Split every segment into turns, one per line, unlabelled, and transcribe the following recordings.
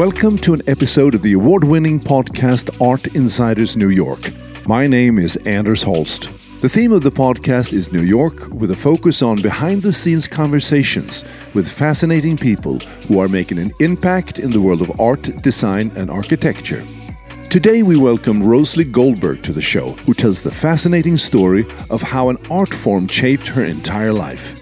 Welcome to an episode of the award winning podcast Art Insiders New York. My name is Anders Holst. The theme of the podcast is New York, with a focus on behind the scenes conversations with fascinating people who are making an impact in the world of art, design, and architecture. Today, we welcome RoseLee Goldberg to the show, who tells the fascinating story of how an art form shaped her entire life.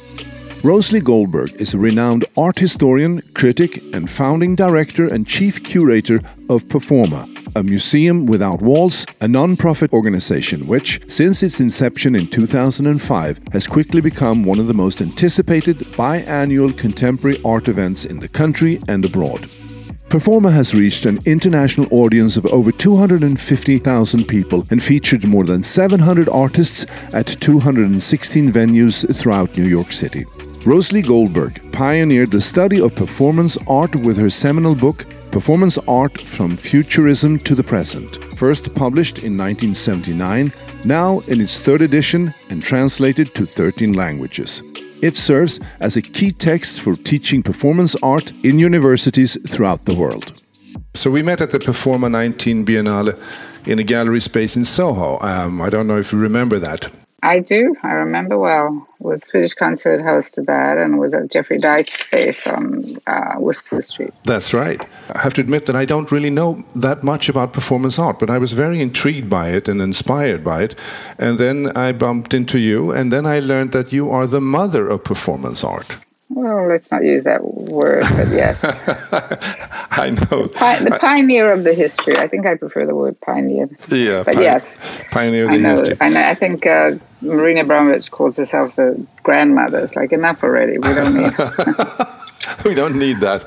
RoseLee Goldberg is a renowned art historian, critic, and founding director and chief curator of Performa, a museum without walls, a non-profit organization which, since its inception in 2005, has quickly become one of the most anticipated biannual contemporary art events in the country and abroad. Performa has reached an international audience of over 250,000 people and featured more than 700 artists at 216 venues throughout New York City. RoseLee Goldberg pioneered the study of performance art with her seminal book, Performance Art from Futurism to the Present, first published in 1979, now in its third edition and translated to 13 languages. It serves as a key text for teaching performance art in universities throughout the world. So we met at the Performa 19 Biennale in a gallery space in Soho. Um, I don't know if you remember that.
I do. I remember well. Was Swedish Concert hosted that, and was at Jeffrey Deitch Space on uh, Wooster Street.
That's right. I have to admit that I don't really know that much about performance art, but I was very intrigued by it and inspired by it. And then I bumped into you, and then I learned that you are the mother of performance art.
Well, let's not use that word, but yes.
I know.
The, pi- the, pioneer of the history. I think I prefer the word pioneer.
Yeah,
but pi- yes.
Pioneer of the
I know,
history.
I, know, I think uh, Marina Abramović calls herself the grandmother. It's like, enough already. We don't need.
we don't need that.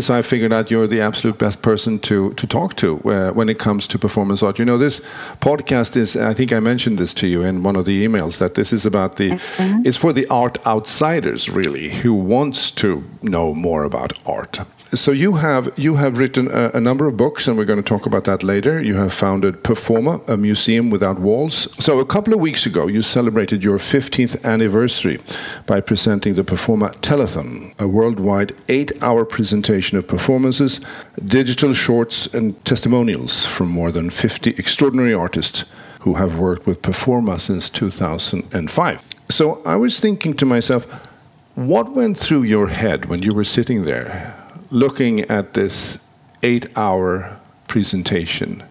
So I figured out you're the absolute best person to to talk to uh, when it comes to performance art. You know, this podcast is. I think I mentioned this to you in one of the emails that this is about the. Mm-hmm. It's for the art outsiders, really, who wants to know more about art. So you have you have written a, a, number of books, and we're going to talk about that later. You have founded Performa, a museum without walls. So a couple of weeks ago, you celebrated your 15th anniversary by presenting the Performa Telethon, a worldwide eight-hour presentation of performances, digital shorts, and testimonials from more than 50 extraordinary artists who have worked with Performa since 2005. So I was thinking to myself, what went through your head when you were sitting there? Looking at this eight hour presentation?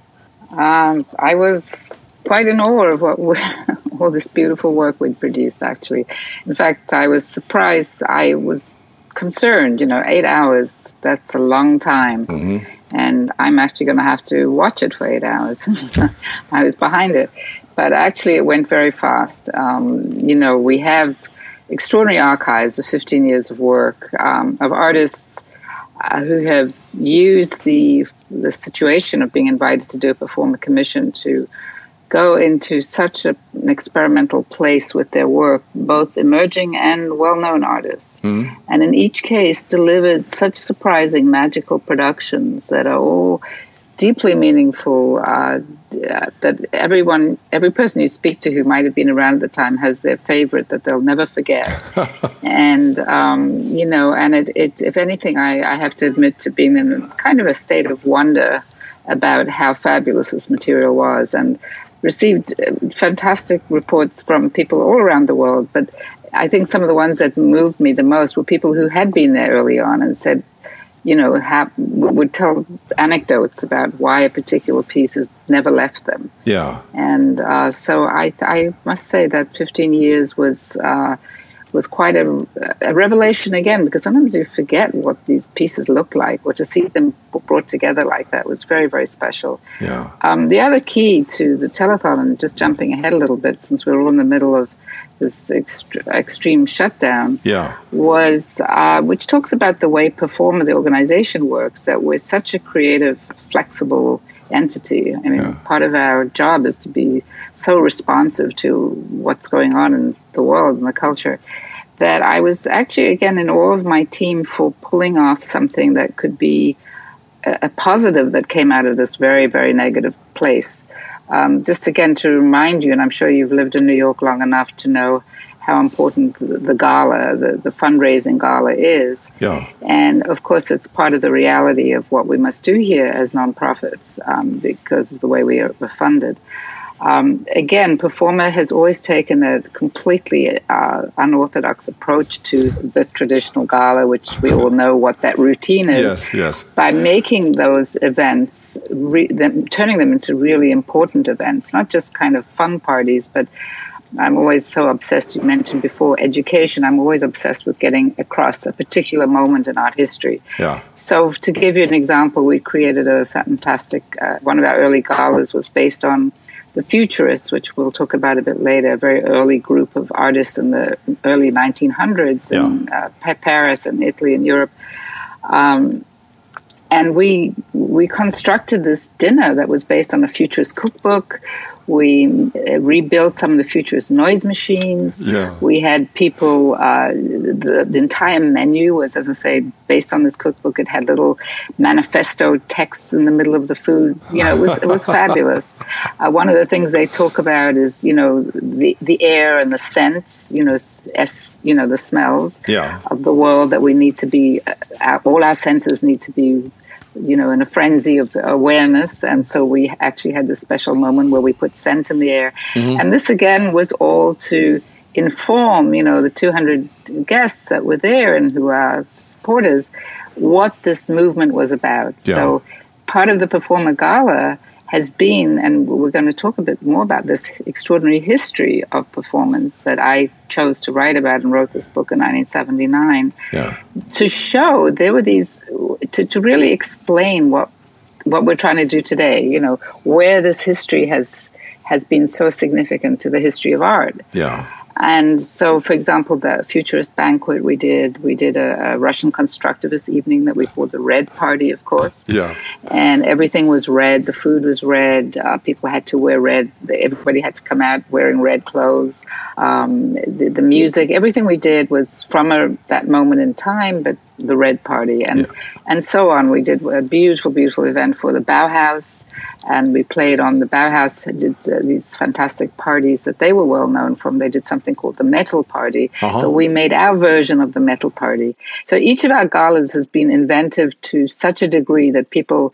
Um, I was quite in awe of what all this beautiful work we'd produced, actually. In fact, I was surprised. I was concerned, you know, eight hours, that's a long time. Mm-hmm. And I'm actually going to have to watch it for eight hours. I was behind it. But actually, it went very fast. Um, you know, we have extraordinary archives of 15 years of work um, of artists who have used the the situation of being invited to do a Performa commission to go into such a, an experimental place with their work, both emerging and well-known artists, mm-hmm. and in each case delivered such surprising, magical productions that are all deeply meaningful. Uh, uh, that everyone, every person you speak to who might have been around at the time has their favorite that they'll never forget. and um, you know, and it, it if anything, I, I, have to admit to being in kind of a state of wonder about how fabulous this material was, and received uh, fantastic reports from people all around the world. But I think some of the ones that moved me the most were people who had been there early on and said, you know, have, would tell anecdotes about why a particular piece has never left them.
Yeah.
And uh, so I, I must say that 15 years was uh, was quite a, a, revelation again because sometimes you forget what these pieces look like, or to see them brought together like that was very, very special.
Yeah.
Um, the other key to the telethon, and just jumping ahead a little bit since we're all in the middle of this ext- extreme shutdown,
yeah.
was uh, which talks about the way Performa the organization works. That we're such a creative, flexible entity. I mean, yeah. part of our job is to be so responsive to what's going on in the world and the culture that I was actually again in awe of my team for pulling off something that could be a, a positive that came out of this very, very negative place. Um, just again to remind you, and I'm sure you've lived in New York long enough to know how important the, gala, the, the fundraising gala is.
Yeah.
And of course, it's part of the reality of what we must do here as nonprofits um, because of the way we are funded. Um, again, Performa has always taken a completely uh, unorthodox approach to the traditional gala, which we all know what that routine is.
Yes, yes.
By making those events, re- them, turning them into really important events, not just kind of fun parties, but I'm always so obsessed. You mentioned before education. I'm always obsessed with getting across a particular moment in art history.
Yeah.
So, to give you an example, we created a fantastic. Uh, one of our early galas was based on the Futurists, which we'll talk about a bit later, a very early group of artists in the early 1900s yeah. in uh, Paris and Italy and Europe. Um, and we we constructed this dinner that was based on a futurist cookbook. We uh, rebuilt some of the futurist noise machines.
Yeah.
We had people, uh, the, the, entire menu was, as I say, based on this cookbook. It had little manifesto texts in the middle of the food. You know, it was, it was fabulous. Uh, one of the things they talk about is, you know, the, the air and the scents, you know, s, you know, the smells
yeah.
of the world that we need to be, uh, all our senses need to be you know, in a frenzy of awareness. And so we actually had this special moment where we put scent in the air. Mm-hmm. And this again was all to inform, you know, the 200 guests that were there and who are supporters what this movement was about. Yeah. So part of the Performa Gala has been, and we're going to talk a bit more about this extraordinary history of performance that I chose to write about and wrote this book in 1979
yeah.
to show there were these, to, to really explain what what we're trying to do today, you know, where this history has has been so significant to the history of art.
Yeah.
And so, for example, the futurist banquet we did, we did a, a, Russian constructivist evening that we called the Red Party, of course.
Yeah.
And everything was red. The food was red. Uh, people had to wear red. Everybody had to come out wearing red clothes. Um, the, the, music, everything we did was from a, that moment in time, but the Red Party, and yeah. and so on. We did a beautiful, beautiful event for the Bauhaus, and we played on the Bauhaus. Did uh, these fantastic parties that they were well known from. They did something called the Metal Party. Uh-huh. So we made our version of the Metal Party. So each of our galas has been inventive to such a degree that people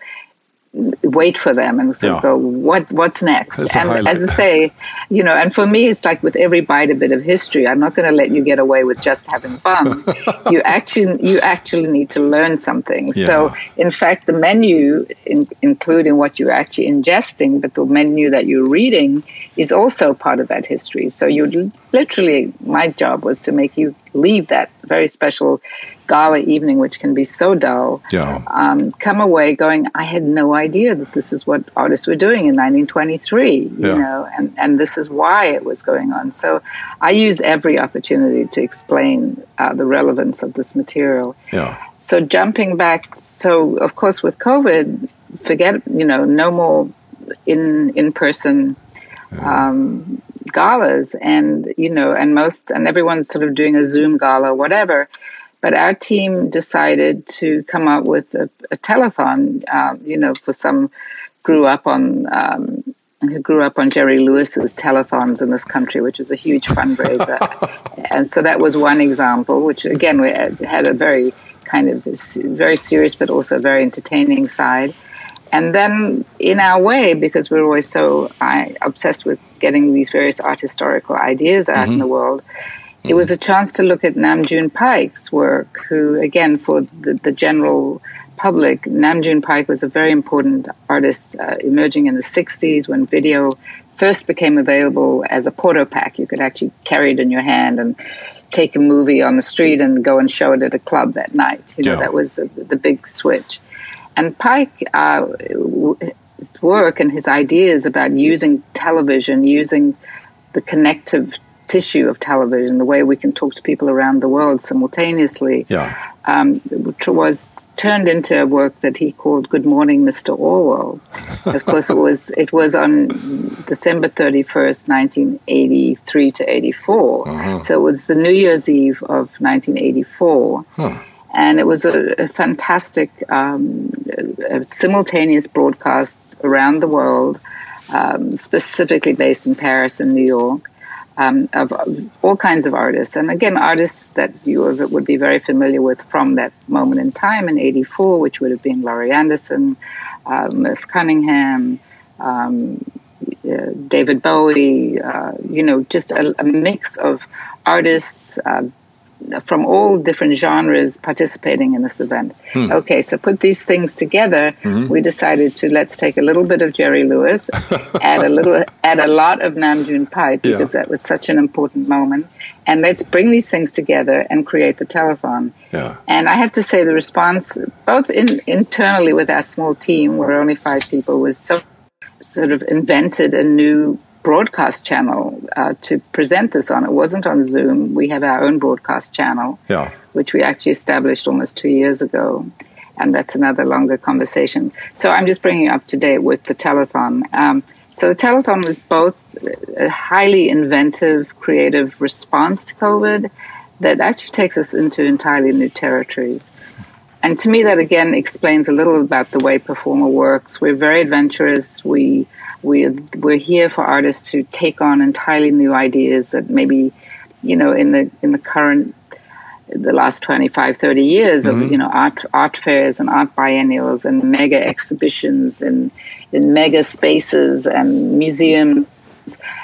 wait for them and sort yeah. of go, what, what's next?
That's
and as I say, you know, and for me, it's like with every bite a bit of history. I'm not going to let you get away with just having fun. you actually, you actually need to learn something. Yeah. So, in fact, the menu, in, including what you're actually ingesting, but the menu that you're reading is also part of that history. So you literally, my job was to make you leave that very special gala evening, which can be so dull,
yeah.
um, come away going, I had no idea that this is what artists were doing in 1923, you yeah. know, and, and this is why it was going on. So I use every opportunity to explain uh, the relevance of this material.
Yeah.
So jumping back, so of course with COVID, forget, you know, no more in in person um, galas and you know and most and everyone's sort of doing a zoom gala whatever but our team decided to come up with a, a telethon uh, you know for some grew up on um, who grew up on Jerry Lewis's telethons in this country, which was a huge fundraiser. and so that was one example, which again we had a very kind of very serious but also very entertaining side. And then, in our way, because we're always so I, obsessed with getting these various art historical ideas out mm-hmm. in the world, mm-hmm. it was a chance to look at Nam June Paik's work, who, again, for the, the general public, Nam June Paik was a very important artist uh, emerging in the 60s when video first became available as a Portapak. You could actually carry it in your hand and take a movie on the street and go and show it at a club that night. You know, yeah. that was the big switch. And Paik, uh, his work and his ideas about using television, using the connective tissue of television, the way we can talk to people around the world simultaneously,
yeah.
um, which was turned into a work that he called "Good Morning, Mr. Orwell." of course, it was it was on December thirty first, nineteen eighty three to eighty four. Uh-huh. So it was the New Year's Eve of nineteen eighty four.
Huh
and it was a, a fantastic um, a simultaneous broadcast around the world, um, specifically based in Paris and New York. um, of all kinds of artists. And again, artists that you would be very familiar with from that moment in time in 84, which would have been Laurie Anderson, uh, Merce Cunningham, um, uh, David Bowie, uh, you know, just a, a mix of artists, uh, from all different genres participating in this event. Hmm. Okay, so put these things together. Mm-hmm. We decided to let's take a little bit of Jerry Lewis, add a little, add a lot of Nam June Paik because yeah. that was such an important moment, and let's bring these things together and create the telethon. Yeah. And I have to say, the response, both in, internally with our small team, we're only five people, was so sort of invented a new broadcast channel uh, to present this on. It wasn't on Zoom. We have our own broadcast channel, yeah. which we actually established almost two years ago. And that's another longer conversation. So I'm just bringing up to date with the telethon. Um, so the telethon was both a highly inventive, creative response to COVID that actually takes us into entirely new territories. And to me, that again explains a little about the way Performa works. We're very adventurous. We we're, we're here for artists to take on entirely new ideas that maybe, you know, in the in the current the last 25 30 years mm-hmm. of you know art art fairs and art biennials and mega exhibitions and in mega spaces and museums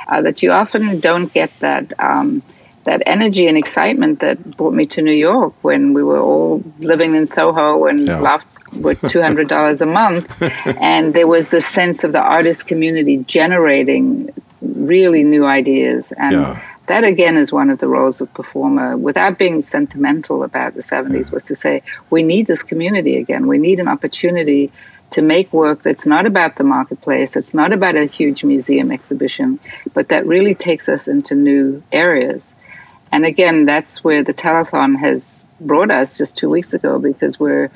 uh, that you often don't get that um, that energy and excitement that brought me to New York when we were all living in Soho and yeah. lofts were two hundred dollars a month, and there was this sense of the artist community generating really new ideas and. Yeah. That again is one of the roles of Performa, Without being sentimental about the 70s, was to say we need this community again. We need an opportunity to make work that's not about the marketplace, it's not about a huge museum exhibition, but that really takes us into new areas. And again, that's where the telethon has brought us just two weeks ago because we're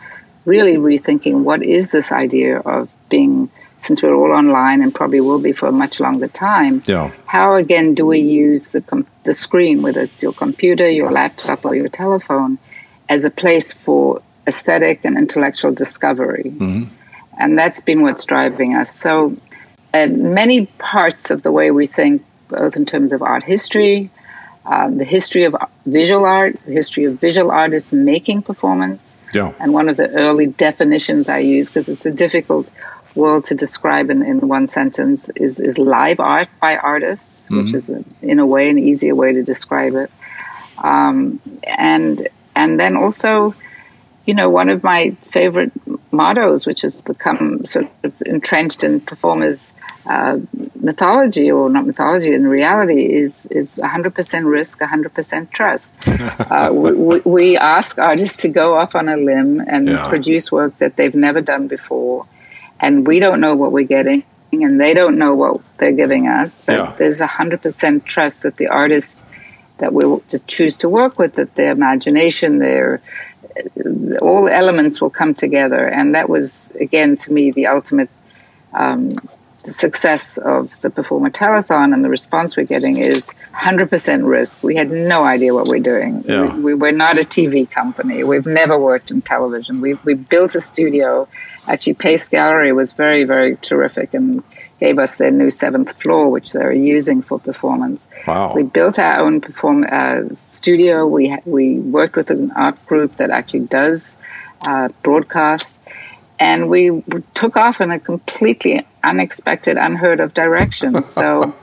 really rethinking what is this idea of being, since we're all online and probably will be for a much longer time. Yeah. How again do we use the com- the screen, whether it's your computer, your laptop, or your telephone, as a place for aesthetic and intellectual discovery? Mm-hmm. And that's been what's driving us. So, uh, many parts of the way we think, both in terms of art history um, the history of visual art, the history of visual artists making performance. Yeah. And one of the early definitions I use, because it's a difficult world to describe in, in one sentence, is, is live art by artists, mm-hmm. which is, a, in a way, an easier way to describe it. Um, and and then also you know, one of my favorite mottos, which has become sort of entrenched in Performa's uh, mythology, or not mythology, in reality, is is 100% risk, 100% trust. uh, we, we, ask artists to go off on a limb and yeah. produce work that they've never done before, and we don't know what we're getting. And they don't know what they're giving us, but yeah. there's 100% trust that the artists that we just choose to work with, that their imagination, their all elements will come together. And that was, again, to me, the ultimate um, success of the Performa Telethon and the response we're getting is 100% risk. We had no idea what we're doing. Yeah. We, we, were not a TV company. We've never worked in television. We, we built a studio. Actually, Pace Gallery was very, very terrific and gave us their new seventh floor, which they're using for performance. Wow. We built our own perform uh, studio. We ha- we worked with an art group that actually does uh, broadcast, and we took off in a completely unexpected, unheard of direction. So.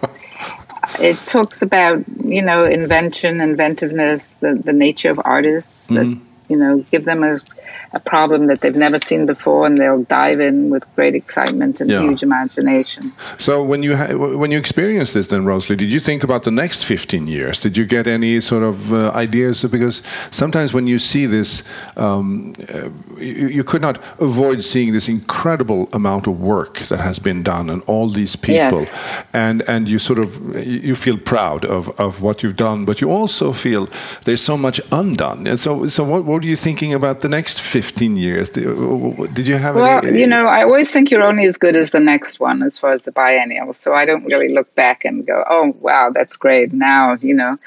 it talks about you know invention, inventiveness, the, the nature of artists. Mm-hmm. That you know give them a a problem that they've never seen before, and they'll dive in with great excitement and yeah. huge imagination.
So, when you when you experienced this, then RoseLee, did you think about the next fifteen years? Did you get any sort of uh, ideas? Because sometimes when you see this, um, uh, you, you, could not avoid seeing this incredible amount of work that has been done, and all these people, yes. and and you sort of you feel proud of of what you've done, but you also feel there's so much undone. And so, so what, what are you thinking about the next? 15 years? Did you have
well, any? you know, I always think you're only as good as the next one as far as the biennial. So I don't really look back and go, oh, wow, that's great. Now, you know.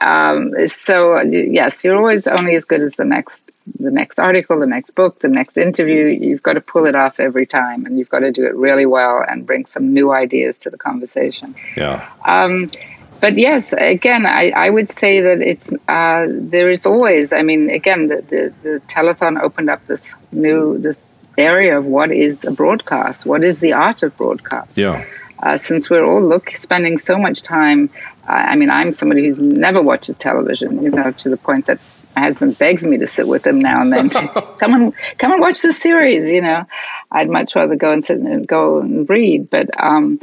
Um, so yes, you're always only as good as the next the next article, the next book, the next interview. You've got to pull it off every time, and you've got to do it really well and bring some new ideas to the conversation. Yeah. Um, but yes, again, I, I would say that it's uh, there is always. I mean, again, the, the, the telethon opened up this new this area of what is a broadcast, what is the art of broadcast.
Yeah.
Uh, since we're all look spending so much time. Uh, I mean, I'm somebody who's never watches television, you know, to the point that my husband begs me to sit with him now and then. To, come and come and watch the series. You know, I'd much rather go and sit and go and read. But um,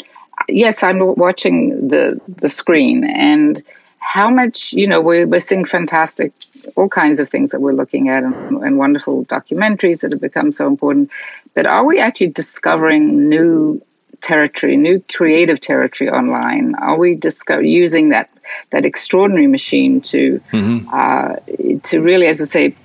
yes, I'm watching the the screen and how much you know we're, we're seeing fantastic all kinds of things that we're looking at and, and, wonderful documentaries that have become so important. But are we actually discovering new territory new creative territory online are we discover, using that that extraordinary machine to mm-hmm. uh, to really as i say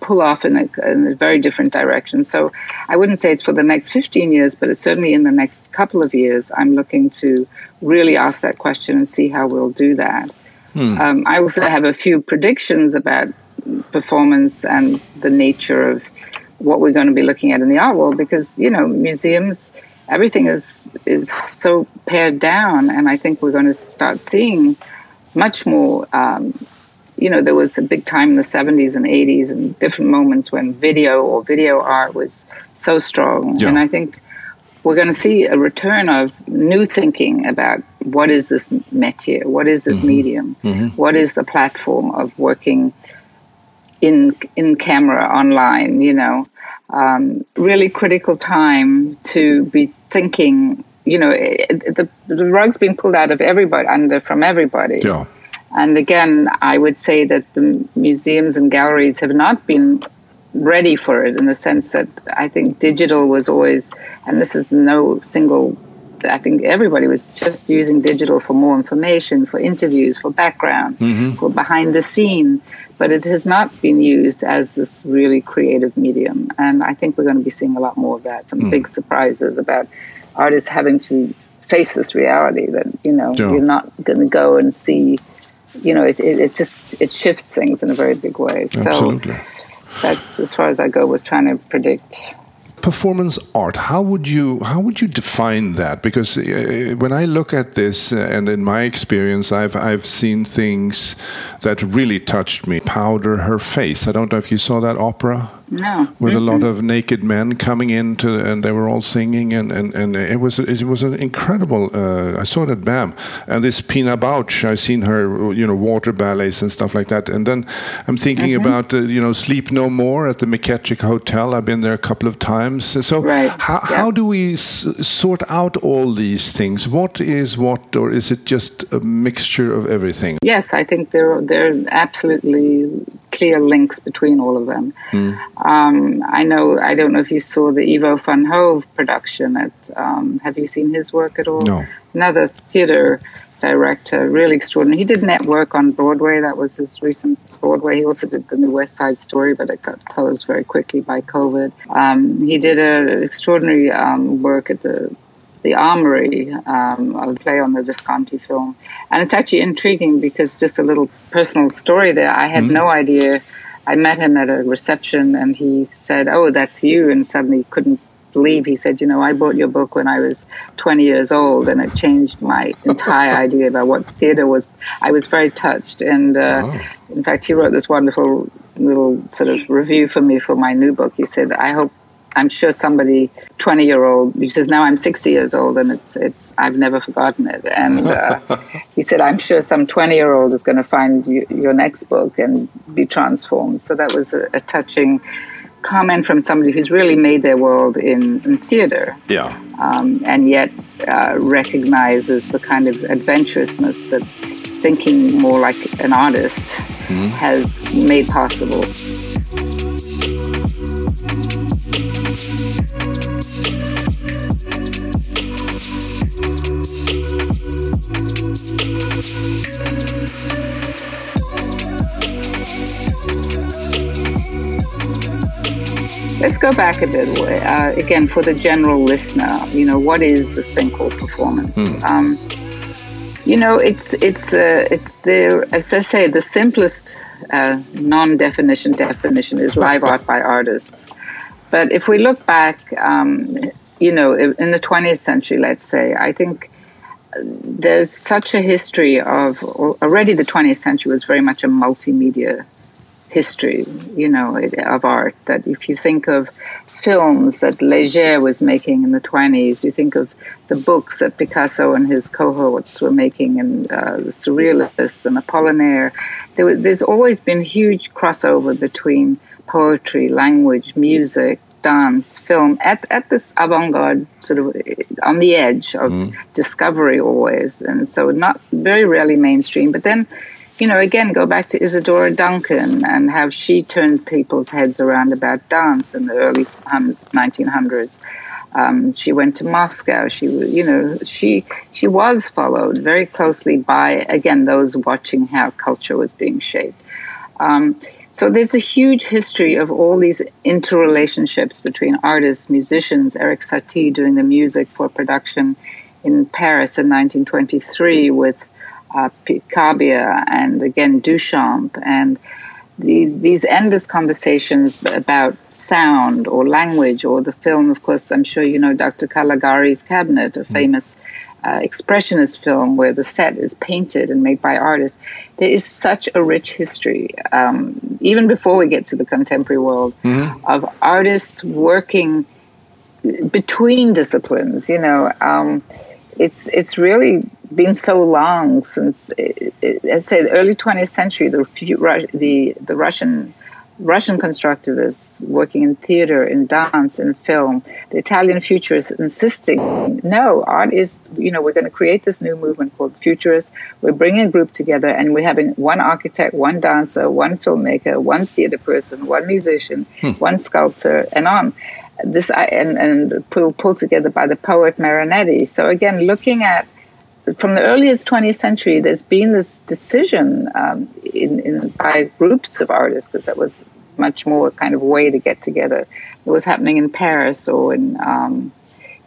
pull off in a, in a, very different direction so i wouldn't say it's for the next 15 years but it's certainly in the next couple of years i'm looking to really ask that question and see how we'll do that Hmm. Um, I also have a few predictions about performance and the nature of what we're going to be looking at in the art world because you know museums everything is is so pared down and i think we're going to start seeing much more um, you know there was a big time in the 70s and 80s and different moments when video or video art was so strong yeah. and i think we're going to see a return of new thinking about what is this métier, what is this mm-hmm. medium, mm-hmm. What is the platform of working in in camera online. You know, um, really critical time to be thinking. You know, it, the the rug's been pulled out of everybody under from everybody.
Yeah.
And again, I would say that the museums and galleries have not been ready for it in the sense that I think digital was always, and this is no single. I think everybody was just using digital for more information, for interviews, for background, mm-hmm. for behind the scene, but it has not been used as this really creative medium. And I think we're going to be seeing a lot more of that. Some mm. big surprises about artists having to face this reality that you know yeah. you're not going to go and see. You know, it, it, it, just it shifts things in a very big way.
Absolutely.
So that's as far as I go with trying to predict
performance art how would you how would you define that? Because uh, when i look at this uh, and in my experience i've i've seen things that really touched me. Powder her face. I don't know if you saw that opera
no.
With mm-hmm. a lot of naked men coming into, and they were all singing, and, and, and it was it was an incredible. Uh, I saw it at BAM, and this Pina Bausch. I've seen her, you know, water ballets and stuff like that. And then I'm thinking mm-hmm. about, uh, you know, Sleep No More at the McKittrick Hotel. I've been there a couple of times. So
right.
how yeah. how do we s- sort out all these things? What is what, or is it just a mixture of everything?
Yes, I think there there are absolutely clear links between all of them. Mm. Um, I know. I don't know if you saw the Ivo van Hove production. At um, have you seen his work at all?
No.
Another theater director, really extraordinary. He did network on Broadway. That was his recent Broadway. He also did the New West Side Story, but it got closed very quickly by COVID. Um, he did an extraordinary um, work at the the Armory, um, a play on the Visconti film, and it's actually intriguing because just a little personal story there. I had mm no idea I met him at a reception and he said, Oh, that's you. And suddenly couldn't believe he said, You know, I bought your book when I was 20 years old and it changed my entire idea about what theater was. I was very touched. And uh, oh. in fact, he wrote this wonderful little sort of review for me for my new book. He said, I hope I'm sure somebody 20 year old he says now I'm 60 years old and it's it's I've never forgotten it and uh, he said I'm sure some 20 year old is going to find you, your next book and be transformed so that was a, a, touching comment from somebody who's really made their world in, in theater
yeah
um, and yet uh, recognizes the kind of adventurousness that thinking more like an artist mm-hmm. has made possible. Let's go back a bit. Uh, again, for the general listener, you know, what is this thing called performance? Mm. Um, you know, it's it's uh, it's the as I say, the simplest uh, non-definition definition is live art by artists. But if we look back, um, you know, in the 20th century, let's say, I think there's such a history of already the 20th century was very much a multimedia history, you know, of art. That if you think of films that Léger was making in the 20s, you think of the books that Picasso and his cohorts were making, and uh, the Surrealists and Apollinaire. There, there's always been huge crossover between poetry, language, music, dance, film at, at this avant garde sort of on the edge of mm. discovery always. And so, not very rarely mainstream. But then, you know, again, go back to Isadora Duncan and how she turned people's heads around about dance in the early 1900s. Um, she went to Moscow. She, you know, she she was followed very closely by again those watching how culture was being shaped. Um, so there's a huge history of all these interrelationships between artists, musicians. Erik Satie doing the music for production in Paris in 1923 with uh, Picabia and again Duchamp and the, these endless conversations about sound or language or the film. Of course, I'm sure you know Dr. Caligari's Cabinet, a mm. famous uh, expressionist film where the set is painted and made by artists. There is such a rich history, um, even before we get to the contemporary world, mm-hmm. of artists working between disciplines. You know, um, it's it's really been so long since, it, it, as I say, the early 20th century. The the the Russian Russian constructivists working in theater, in dance, in film, the Italian futurists insisting, no, art is, you know, we're going to create this new movement called futurist. We're bringing a group together and we're having one architect, one dancer, one filmmaker, one theater person, one musician, hmm. one sculptor, and on. This and, and pulled pull together by the poet Marinetti. So again, looking at from the earliest 20th century, there's been this decision um, in, in, by groups of artists, because that was much more kind of way to get together. It was happening in Paris or in um,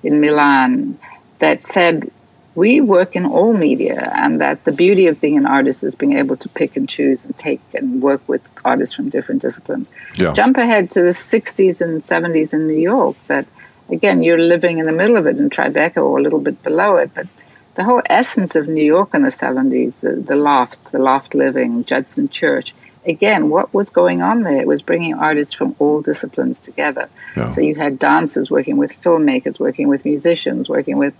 in Milan that said we work in all media, and that the beauty of being an artist is being able to pick and choose and take and work with artists from different disciplines. Yeah. Jump ahead to the 60s and 70s in New York. That again, you're living in the middle of it in Tribeca or a little bit below it, but the whole essence of New York in the 70s, the, the lofts, the loft living, Judson Church, again, what was going on there? It was bringing artists from all disciplines together. Yeah. So you had dancers working with filmmakers, working with musicians, working with,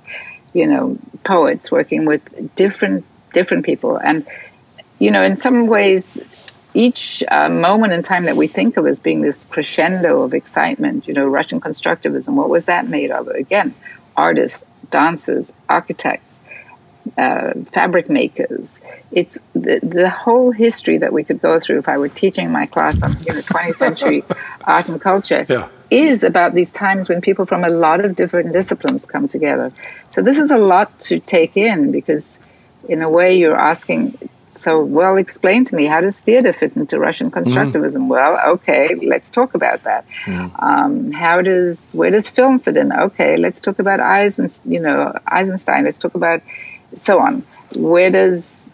you know, poets, working with different different people, and you know, in some ways, each uh, moment in time that we think of as being this crescendo of excitement, you know, Russian constructivism, what was that made of? Again, artists, dancers, architects uh, fabric makers. It's the, the whole history that we could go through if I were teaching my class on you know 20th century art and culture. Yeah. Is about these times when people from a lot of different disciplines come together. So, this is a lot to take in because, in a way, you're asking so well explain to me how does theater fit into russian constructivism mm. well okay let's talk about that mm. um, how does where does film fit in okay let's talk about Eisen, you know eisenstein let's talk about so on. Where does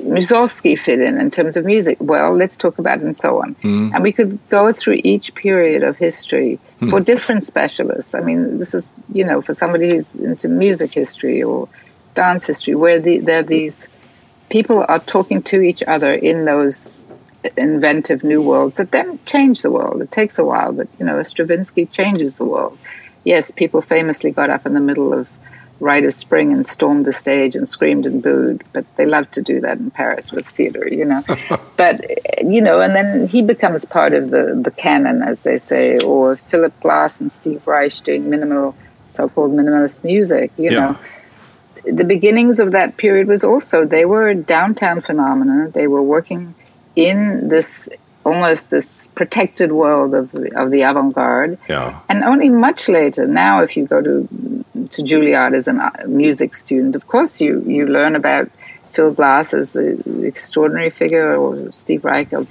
Mussorgsky fit in in terms of music? Well, let's talk about and so on. Mm. And we could go through each period of history mm. for different specialists. I mean, this is, you know, for somebody who's into music history or dance history, where the, there these people are talking to each other in those inventive new worlds that then change the world. It takes a while, but, you know, Stravinsky changes the world. Yes, people famously got up in the middle of Rite of Spring and stormed the stage and screamed and booed. But they love to do that in Paris with theater, you know. but you know, and then he becomes part of the the canon, as they say, or Philip Glass and Steve Reich doing minimal, so-called minimalist music. You yeah. know, the beginnings of that period was also they were a downtown phenomena. They were working in this almost this protected world of the, of the avant-garde. Yeah. And only much later, now if you go to to Juilliard as a music student, of course you you learn about Phil Glass as the, the extraordinary figure or Steve Reich of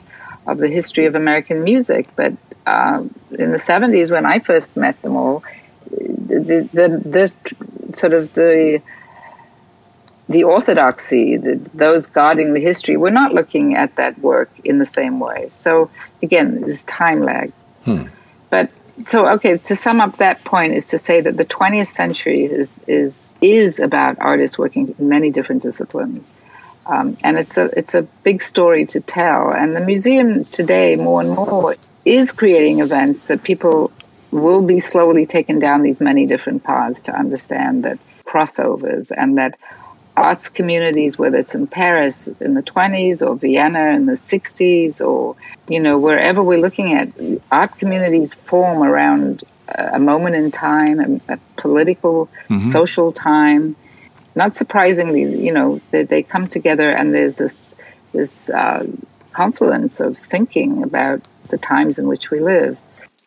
of the history of American music. But uh, in the 70s, when I first met them all, the, the, the sort of the the orthodoxy, the, those guarding the history, we're not looking at that work in the same way. So again, this time lag. Hmm. But so okay to sum up that point is to say that the 20th century is is is about artists working in many different disciplines um, and it's a it's a big story to tell and the museum today more and more is creating events that people will be slowly taken down these many different paths to understand that crossovers and that arts communities, whether it's in Paris in the 20s or Vienna in the 60s or, you know, wherever we're looking at, art communities form around a moment in time, a, a political, mm-hmm. social time. Not surprisingly, you know, they, they come together and there's this, this uh, confluence of thinking about the times in which we live.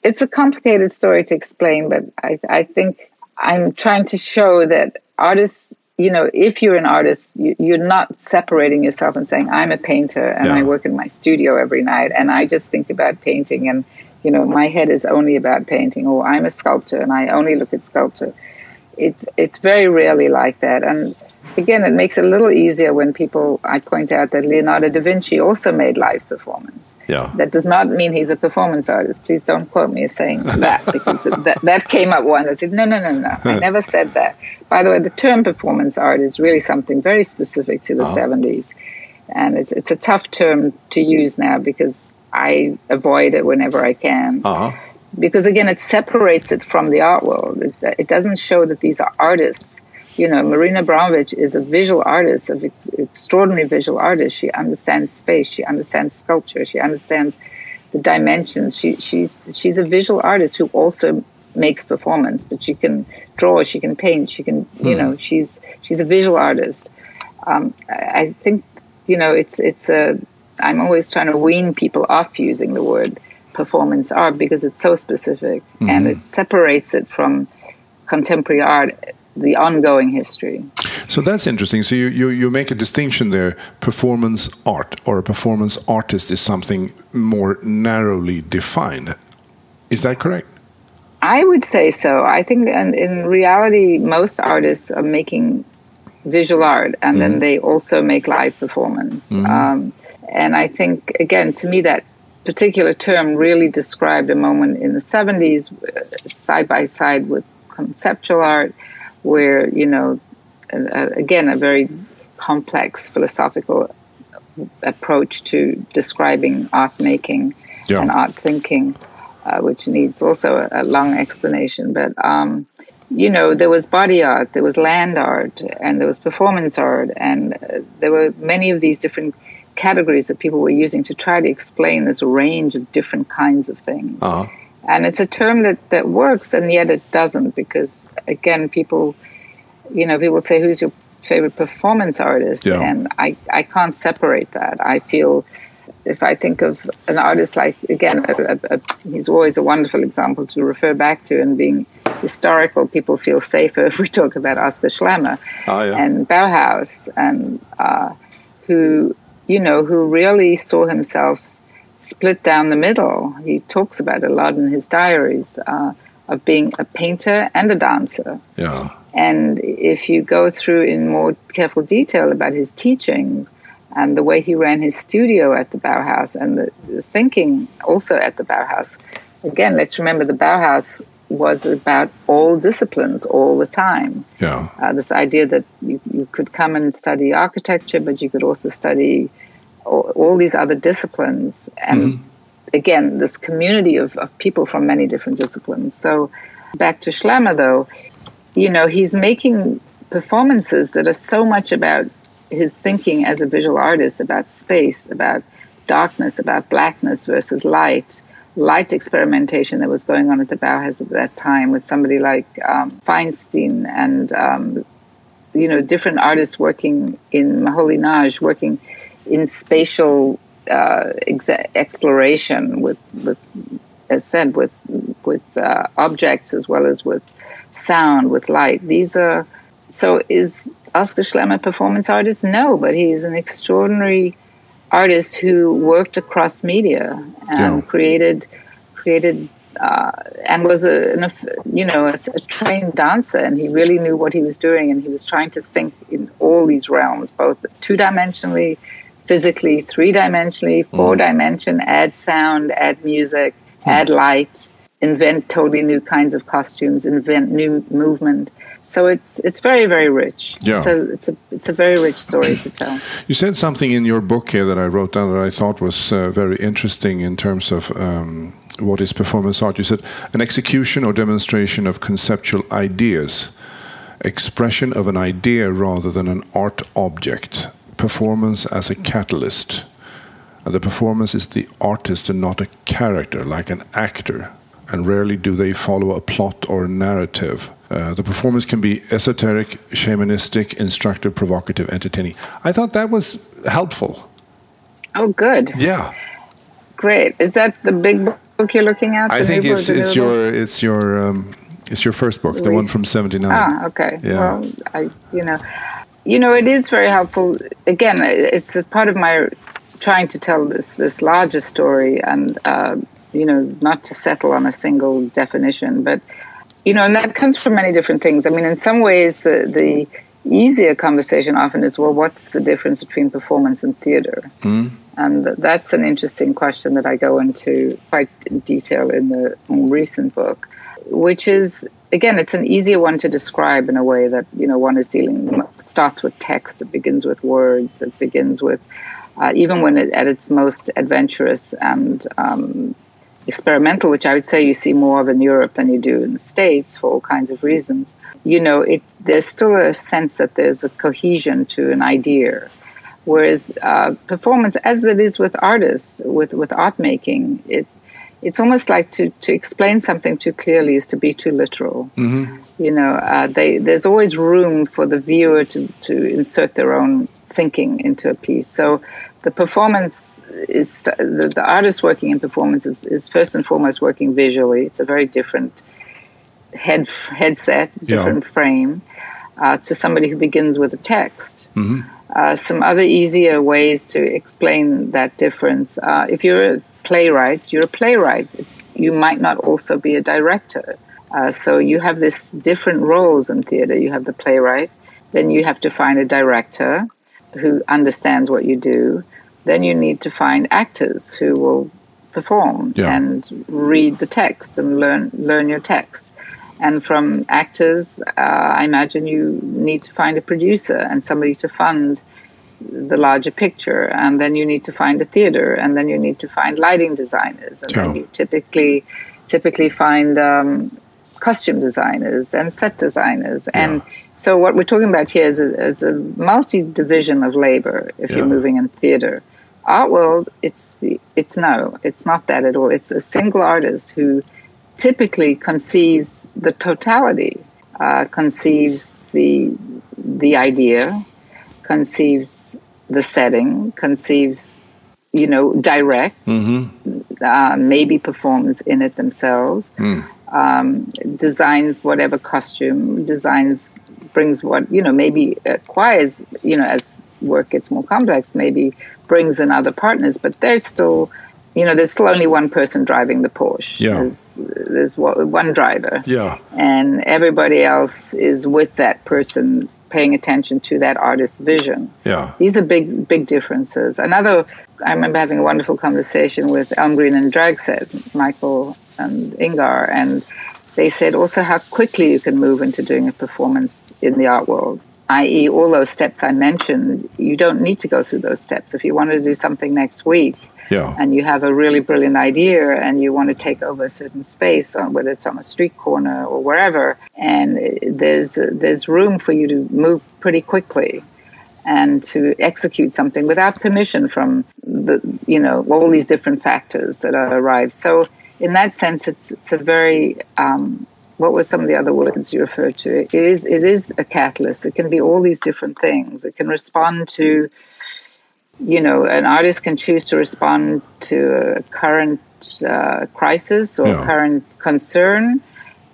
It's a complicated story to explain, but I, I think I'm trying to show that artists you know, if you're an artist, you, are not separating yourself and saying, I'm a painter and yeah. I work in my studio every night and I just think about painting and, you know, my head is only about painting or I'm a sculptor and I only look at sculpture. It's, it's very rarely like that. And again, it makes it a little easier when people, I point out that Leonardo da Vinci also made live performance.
Yeah.
That does not mean he's a performance artist. Please don't quote me as saying that because that, that came up once. I said, no, no, no, no. I never said that. By the way, the term performance art is really something very specific to the oh. 70s. And it's, it's a tough term to use now because I avoid it whenever I can.
Uh-huh.
Because again, it separates it from the art world. It, it doesn't show that these are artists you know, Marina Abramović is a visual artist, an extraordinary visual artist. She understands space, she understands sculpture, she understands the dimensions. She, she's she's a visual artist who also makes performance, but she can draw, she can paint, she can, you hmm. know, she's she's a visual artist. Um, I think, you know, it's it's a. I'm always trying to wean people off using the word performance art because it's so specific mm-hmm. and it separates it from contemporary art the ongoing history.
So that's interesting. So you, you, you make a distinction there. Performance art or a performance artist is something more narrowly defined. Is that correct?
I would say so. I think in, in reality, most artists are making visual art and mm. then mm-hmm. they also make live performance. Mm. Um, and I think, again, to me, that particular term really described a moment in the 70s, uh, side by side with conceptual art where you know again a very complex philosophical approach to describing art making yeah. and art thinking, uh, which needs also a, a long explanation. But um, you know, there was body art, there was land art, and there was performance art, and uh, there were many of these different categories that people were using to try to explain this range of different kinds of things.
Uh-huh.
And it's a term that, that works, and yet it doesn't, because again, people, you know, people say, who's your favorite performance artist?
Yeah.
And I, I can't separate that. I feel if I think of an artist like, again, a, a, a, he's always a wonderful example to refer back to and being historical, people feel safer if we talk about Oscar Schlemmer
oh, yeah.
and Bauhaus, and uh, who, you know, who really saw himself split down the middle. He talks about a lot in his diaries uh, of being a painter and a dancer.
Yeah.
And if you go through in more careful detail about his teaching and the way he ran his studio at the Bauhaus and the, the thinking also at the Bauhaus, again, let's remember the Bauhaus was about all disciplines all the time.
Yeah.
Uh, this idea that you, you could come and study architecture, but you could also study all, all these other disciplines and mm-hmm. again this community of, of people from many different disciplines so back to schlemmer though you know he's making performances that are so much about his thinking as a visual artist about space about darkness about blackness versus light light experimentation that was going on at the Bauhaus at that time with somebody like um, Feinstein and um, you know different artists working in Moholy-Nagy working in spatial uh, ex- exploration with, with, as said, with with uh, objects as well as with sound, with light. These are so. Is Oscar Schlemmer a performance artist? No, but he is an extraordinary artist who worked across media and yeah. created created uh, and was a, a you know a, a, trained dancer and he really knew what he was doing and he was trying to think in all these realms both two dimensionally physically, three dimensionally, four mm. dimension, add sound, add music, mm. add light. invent totally new kinds of costumes, invent new movement. So it's it's very very rich.
Yeah.
So it's a it's a very rich story to tell.
You said something in your book here that I wrote down that I thought was uh, very interesting in terms of. Um, what is performance art? You said an execution or demonstration of conceptual ideas, expression of an idea rather than an art object, performance as a catalyst. And the performance is the artist and not a character, like an actor and rarely do they follow a plot or a narrative. Uh, the performance can be esoteric, shamanistic, instructive, provocative, entertaining. I thought that was helpful.
Oh, good.
Yeah.
Great. Is that the big book you're looking at?
I think it's it's your it's your um, it's your first book, the one from '79.
Ah, okay. Yeah. Well, I you know, you know, it is very helpful. Again, it's a part of my trying to tell this this larger story and. Uh, you know, not to settle on a single definition, but you know, and that comes from many different things. I mean, in some ways, the the easier conversation often is, well, what's the difference between performance and theater? Mm. And that's an interesting question that I go into quite in detail in the more recent book, which is again, it's an easier one to describe in a way that you know one is dealing starts with text, it begins with words, it begins with uh, even when it, at its most adventurous and um, experimental, which I would say you see more of in Europe than you do in the States for all kinds of reasons, you know, it, there's still a sense that there's a cohesion to an idea. Whereas uh, performance, as it is with artists, with, with art making, it, it's almost like to, to explain something too clearly is to be too literal. Mm-hmm. You know, uh, they, there's always room for the viewer to, to insert their own thinking into a piece. So the performance is the, the artist working in performance is, is, first and foremost working visually. It's a very different head headset, different yeah. frame uh, to somebody who begins with a text. Mm-hmm. Uh, some other easier ways to explain that difference. Uh, if you're a playwright, you're a playwright. You might not also be a director. Uh, so you have this different roles in theater. You have the playwright, then you have to find a director who understands what you do, then you need to find actors who will perform yeah. and read the text and learn learn your text. And from actors, uh, I imagine you need to find a producer and somebody to fund the larger picture. And then you need to find a theater, and then you need to find lighting designers, and yeah. then you typically typically find um, costume designers and set designers yeah. and so what we're talking about here is a, is a multi-division of labor. If yeah. you're moving in theater, art world, it's the, it's no, it's not that at all. It's a single artist who typically conceives the totality, uh, conceives the the idea, conceives the setting, conceives you know directs, mm-hmm. uh, maybe performs in it themselves. Mm. Um, designs whatever costume, designs brings what you know maybe acquires you know as work gets more complex maybe brings in other partners but there's still you know there's still only one person driving the Porsche
yeah.
there's, there's one driver
yeah
and everybody else is with that person paying attention to that artist's vision
yeah
these are big big differences another I remember having a wonderful conversation with Elmgreen and Dragset Michael and Ingar and they said also how quickly you can move into doing a performance in the art world, i.e., all those steps I mentioned. You don't need to go through those steps. If you wanted to do something next week,
yeah.
and you have a really brilliant idea and you want to take over a certain space, uh, whether it's on a street corner or wherever, and there's there's room for you to move pretty quickly and to execute something without permission from the you know all these different factors that are arrived. So in that sense, it's it's a very um, what were some of the other words you referred to? It is it is a catalyst. It can be all these different things. It can respond to, you know, an artist can choose to respond to a current uh, crisis or yeah. current concern.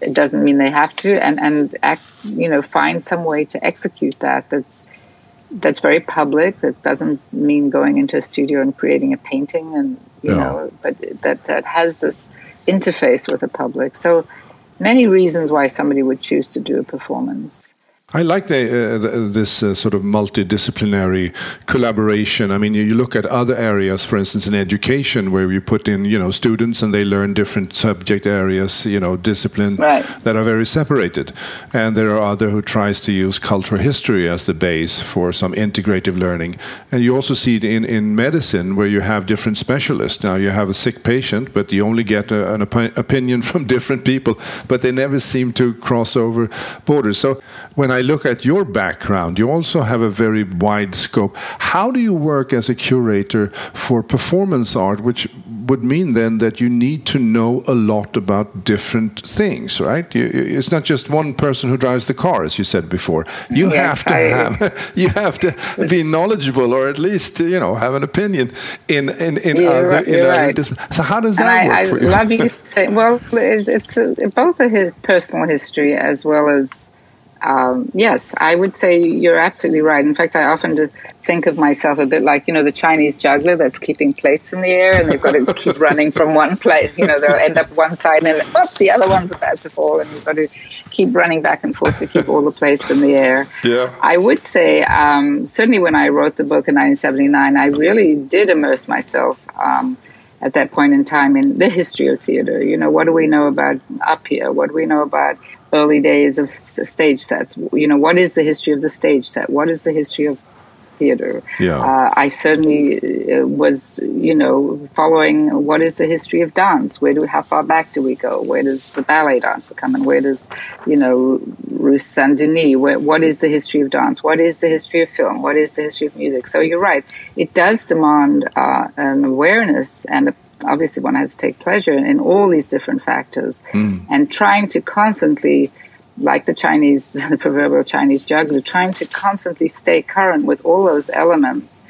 It doesn't mean they have to, and and act, you know, find some way to execute that. That's that's very public. That doesn't mean going into a studio and creating a painting and you yeah. know, but that that has this interface with the public. So many reasons why somebody would choose to do a performance.
I like the, uh, this uh, sort of multidisciplinary collaboration. I mean, you, you, look at other areas, for instance, in education, where you put in, you know, students and they learn different subject areas, you know, discipline
right.
that are very separated. And there are other who tries to use cultural history as the base for some integrative learning. And you also see it in, in medicine, where you have different specialists. Now, you have a sick patient, but you only get a, an op opinion from different people, but they never seem to cross over borders. So when I I look at your background, you also have a very wide scope. How do you work as a curator for performance art, which would mean then that you need to know a lot about different things, right? You, it's not just one person who drives the car, as you said before. You yes, have to I, have you have to be knowledgeable, or at least you know have an opinion in in, in other.
Right, in
other right. So how does that
and
work
I,
for you?
I love you say well, it, it's uh, both a personal history as well as um, yes, I would say you're absolutely right. In fact, I often think of myself a bit like, you know, the Chinese juggler that's keeping plates in the air and they've got to keep running from one place. You know, they'll end up one side and oh, the other one's about to fall and you've got to keep running back and forth to keep all the plates in the air.
Yeah.
I would say, um, certainly when I wrote the book in 1979, I really did immerse myself. Um, at that point in time in the history of theater. You know, what do we know about Appia? What do we know about early days of stage sets. You know, what is the history of the stage set? What is the history of theater?
Yeah. Uh,
I certainly uh, was, you know, following what is the history of dance? Where do how far back do we go? Where does the ballet dancer come in? Where does, you know, Ruth Saint Denis? Where, what is the history of dance? What is the history of film? What is the history of music? So you're right. It does demand uh, an awareness and a obviously one has to take pleasure in all these different factors mm. and trying to constantly like the chinese the proverbial chinese juggler trying to constantly stay current with all those elements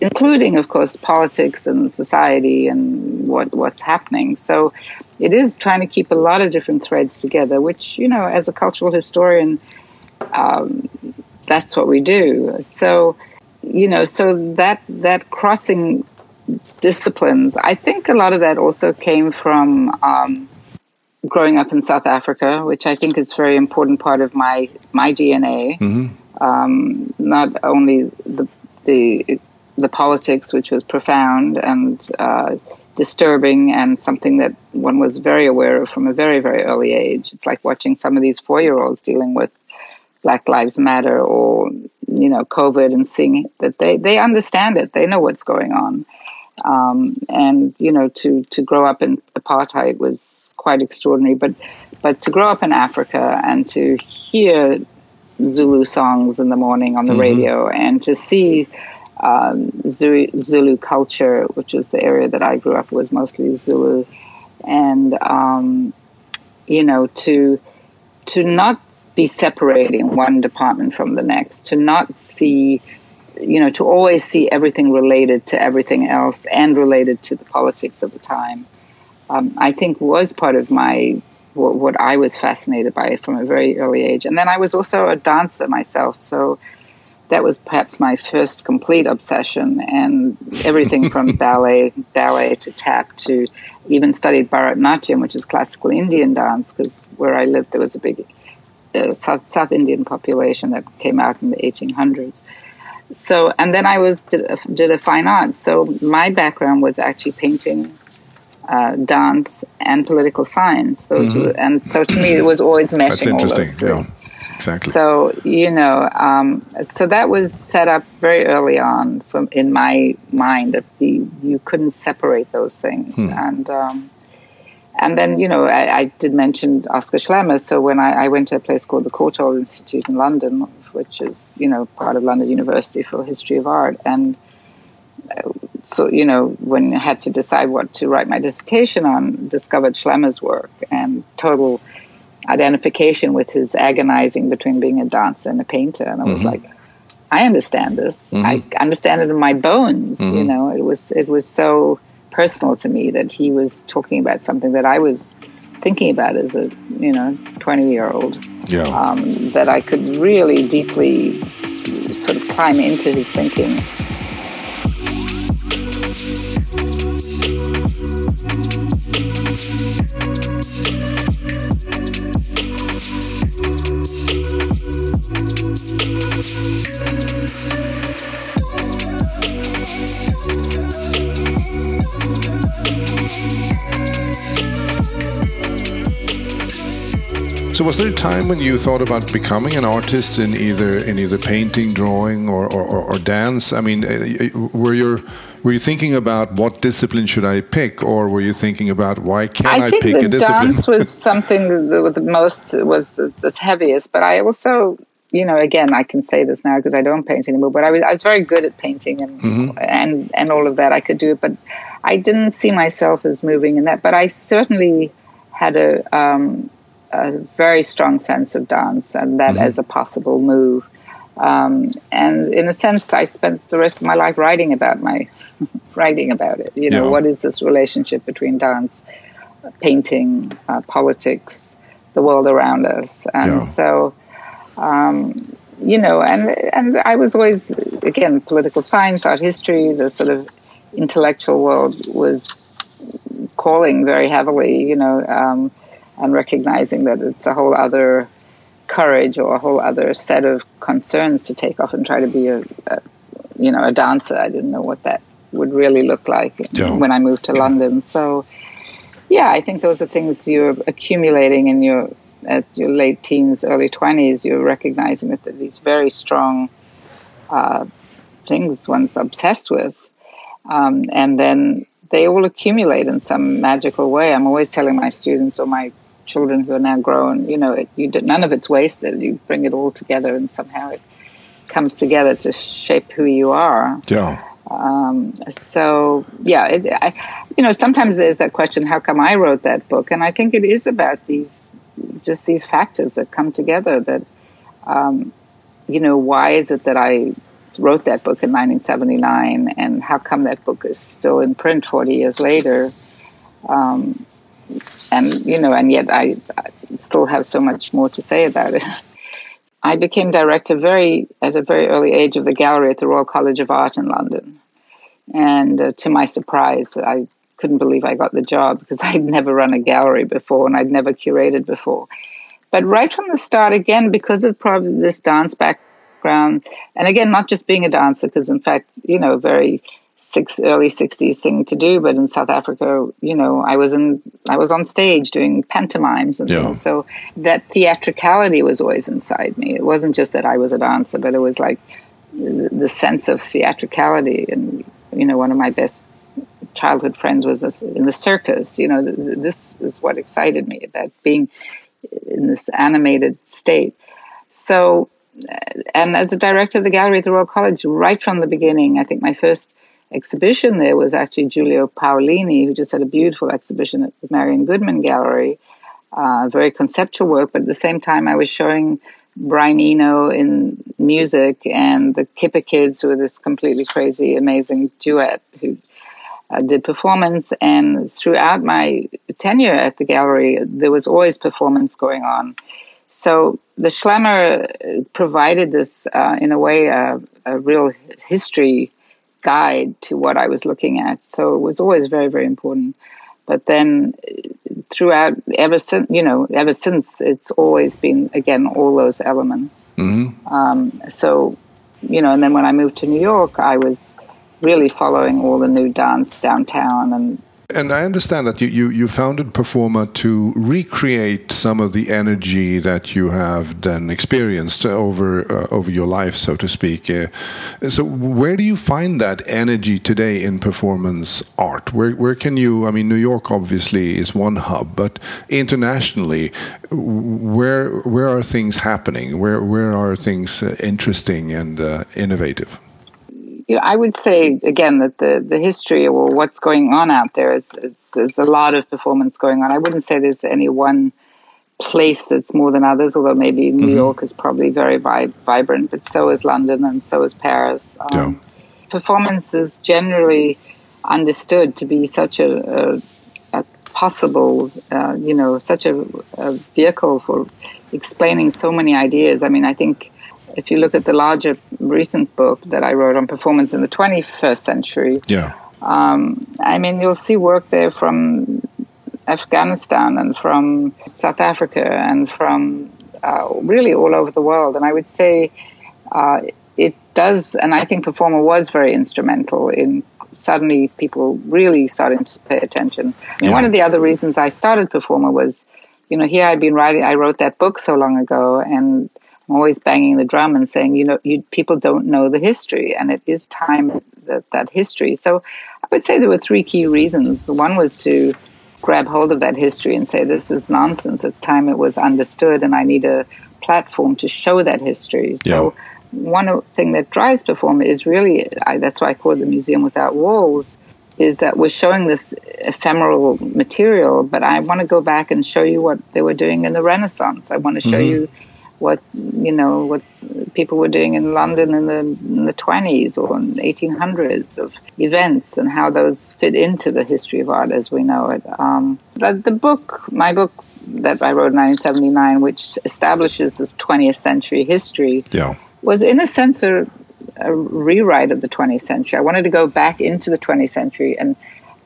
including of course politics and society and what what's happening so it is trying to keep a lot of different threads together which you know as a cultural historian um, that's what we do so you know so that that crossing disciplines. I think a lot of that also came from um, growing up in South Africa, which I think is a very important part of my my DNA. Mm-hmm. Um, not only the the the politics, which was profound and uh, disturbing, and something that one was very aware of from a very very early age. It's like watching some of these four year olds dealing with Black Lives Matter or you know COVID and seeing that they they understand it, they know what's going on. Um, and you know, to to grow up in apartheid was quite extraordinary. But but to grow up in Africa and to hear Zulu songs in the morning on the mm-hmm. radio and to see um, Zulu, Zulu, culture, which was the area that I grew up was mostly Zulu, and um, you know to to not be separating one department from the next, to not see you know, to always see everything related to everything else and related to the politics of the time, um, I think was part of my what, what, I was fascinated by from a very early age. And then I was also a dancer myself, so that was perhaps my first complete obsession. And everything from ballet, ballet to tap to even studied Bharatanatyam, which is classical Indian dance, because where I lived there was a big uh, South, South Indian population that came out in the 1800s so and then I was did a, did a fine arts. So my background was actually painting, uh, dance, and political science. Those mm-hmm. were, and so to me it was always meshing.
That's interesting. Yeah, exactly.
So you know, um, so that was set up very early on from in my mind that the, you couldn't separate those things, hmm. and um, and then you know I, I, did mention Oscar Schlemmer. So when I, I, went to a place called the Courtauld Institute in London, which is you know part of London University for history of art, and uh, so you know when I had to decide what to write my dissertation on, discovered Schlemmer's work and total identification with his agonizing between being a dancer and a painter, and I was mm-hmm. like. I understand this. Mm-hmm. I understand it in my bones. Mm-hmm. You know, it was it was so personal to me that he was talking about something that I was thinking about as a you know 20 year old
yeah.
um, that I could really deeply sort of climb into his thinking.
So, was there a time when you thought about becoming an artist in either in either painting, drawing, or, or, or dance? I mean, uh, were you were you thinking about what discipline should I pick, or were you thinking about why can't I, I pick a discipline?
Dance was something that the most was the, the heaviest, but I also you know, again, I can say this now because I don't paint anymore. But I was I was very good at painting and mm-hmm. and and all of that. I could do it, but I didn't see myself as moving in that. But I certainly had a um, a very strong sense of dance and that mm-hmm. as a possible move. Um, and in a sense, I spent the rest of my life writing about my writing about it. You know, yeah. what is this relationship between dance, painting, uh, politics, the world around us, and yeah. so um, you know, and and I was always again political science, art history, the sort of intellectual world was calling very heavily, you know, um, and recognizing that it's a whole other courage or a whole other set of concerns to take off and try to be a, a you know a dancer. I didn't know what that would really look like yeah. when I moved to London. So yeah, I think those are things you're accumulating in your at your late teens, early 20s, you're recognizing that there are these very strong uh, things one's obsessed with. Um, and then they all accumulate in some magical way. I'm always telling my students or my children who are now grown, you know, it, you, none of it's wasted. You bring it all together and somehow it comes together to shape who you are.
Yeah.
Um, so yeah, it, I, you know, sometimes there's that question: How come I wrote that book? And I think it is about these just these factors that come together that um, you know why is it that i wrote that book in 1979 and how come that book is still in print 40 years later um, and you know and yet I, I, still have so much more to say about it i became director very at a very early age of the gallery at the royal college of art in london and uh, to my surprise i couldn't believe I got the job because I'd never run a gallery before and I'd never curated before. But right from the start, again, because of probably this dance background, and again, not just being a dancer, because in fact, you know, very six early 60s thing to do but in south africa you know i was in i was on stage doing pantomimes and yeah. things so that theatricality was always inside me it wasn't just that i was a dancer but it was like uh, the sense of theatricality and you know one of my best childhood friends was this, in the circus. You know, this is what excited me about being in this animated state. So, uh, and as a director of the gallery at the Royal College, right from the beginning, I think my first exhibition. There was actually Giulio Paolini, who just had a beautiful exhibition at the Marian Goodman Gallery, uh, very conceptual work, but at the same time, I was showing Brian Eno in music and the Kipper Kids, who were this completely crazy, amazing duet who uh, did performance, and throughout my tenure at the gallery, there was always performance going on. So the Schlemmer provided this, uh, in a way, uh, a real history guide to what I was looking at. So it was always very, very important. But then throughout, ever since, you know, ever since, it's always been, again, all those elements. Mm-hmm. Um, so, you know, and then when I moved to New York, I was really following all the new dance downtown and
and I understand that you, you, you founded Performa to recreate some of the energy that you have then experienced over uh, over your life, so to speak. Uh, so, where do you find that energy today in performance art? Where where can you? I mean, New York obviously is one hub, but internationally, where where are things happening? Where where are things uh, interesting and uh, innovative?
You know, I would say again that the the history or what's going on out there is, is there's a lot of performance going on. I wouldn't say there's any one place that's more than others, although maybe New mm-hmm. York is probably very vi- vibrant, but so is London and so is Paris. Um, yeah. Performance is generally understood to be such a, a, a possible, uh, you know, such a, a vehicle for explaining so many ideas. I mean, I think if you look at the larger recent book that I wrote on performance in the 21st century,
yeah,
um, I mean you'll see work there from Afghanistan and from South Africa and from uh, really all over the world. And I would say uh, it does, and I think Performa was very instrumental in suddenly people really starting to pay attention. I mean, yeah. one of the other reasons I started Performa was you know, here I've been writing, I wrote that book so long ago, and I'm always banging the drum and saying, you know, you, people don't know the history, and it is time that that history. So I would say there were three key reasons. One was to grab hold of that history and say, this is nonsense. It's time it was understood, and I need a platform to show that history. Yeah. So one thing that drives performance is really I, that's why I call it the museum without walls is that we're showing this ephemeral material, but I want to go back and show you what they were doing in the Renaissance. I want to show mm-hmm. you what you know what people were doing in London in the in the 20s or in the 1800s of events and how those fit into the history of art as we know it. Um, but the book, my book that I wrote in 1979, which establishes this 20th century history,
yeah.
was in a sense a a rewrite of the 20th century. I wanted to go back into the 20th century and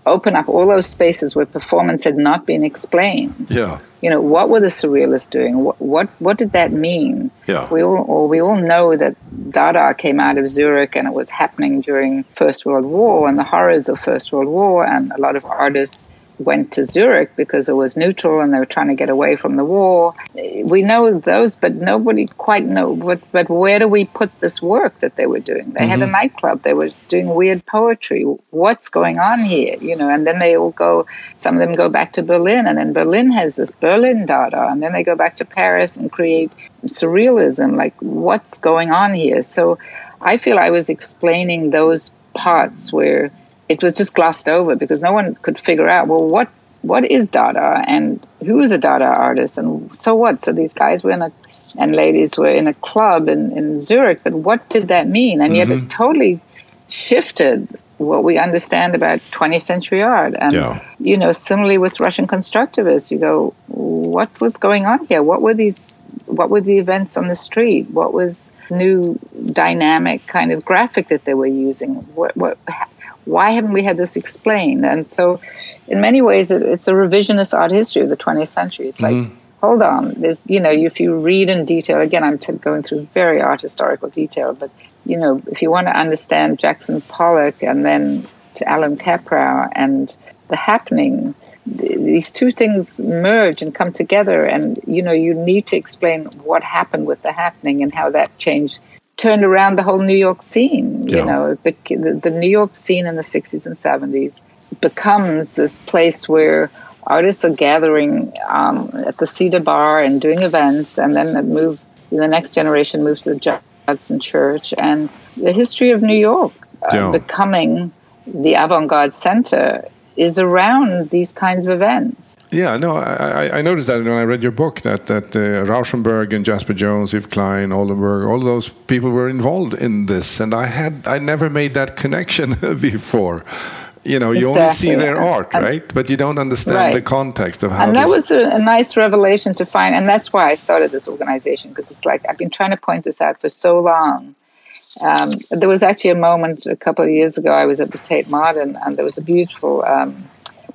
open up all those spaces where performance had not been explained.
Yeah.
You know, what were the surrealists doing? What what, what did that mean?
Yeah.
We all or we all know that Dada came out of Zurich and it was happening during First World War and the horrors of First World War and a lot of artists went to Zurich because it was neutral and they were trying to get away from the war. We know those, but nobody quite know. But, but where do we put this work that they were doing? They mm-hmm. had a mm-hmm. nightclub. They were doing weird poetry. What's going on here? You know, and then they all go. Some of them go back to Berlin, and then Berlin has this Berlin Dada, and then they go back to Paris and create surrealism. Like, what's going on here? So, I feel I was explaining those parts where it was just glossed over because no one could figure out well what what is Dada and who is a Dada artist and so what? So these guys were in a and ladies were in a club in, in Zurich, but what did that mean? And yet mm-hmm. it totally shifted what we understand about 20th century art. And, yeah. you know, similarly with Russian constructivists, you go, what was going on here? What were these, what were the events on the street? What was new dynamic kind of graphic that they were using? What, what, why haven't we had this explained? And so, in many ways, it's a revisionist art history of the 20th century. It's like, mm-hmm. hold on, there's, you know, if you read in detail, again, I'm t- going through very art historical detail, but, you know, if you want to understand Jackson Pollock and then to Allan Kaprow and the happening, these two things merge and come together and you know you need to explain what happened with the happening and how that changed turned around the whole New York scene. You know, the, the New York scene in the 60s and 70s becomes this place where artists are gathering um, at the Cedar Bar and doing events, and then move. The next generation moves to the Judson Church, and the history of New York uh, becoming the avant-garde center is around these kinds of events.
Yeah, no, I, I noticed that when I read your book that that uh, Rauschenberg and Jasper Johns, Yves Klein, Oldenburg, all those people were involved in this, and I had I never made that connection before. You know, you exactly. only see their art, and, right? But you don't understand right. the context of how.
And that was a, a nice revelation to find, and that's why I started this organization because it's like I've been trying to point this out for so long um, there was actually a moment a couple of years ago. I was at the Tate Modern, and there was a beautiful um,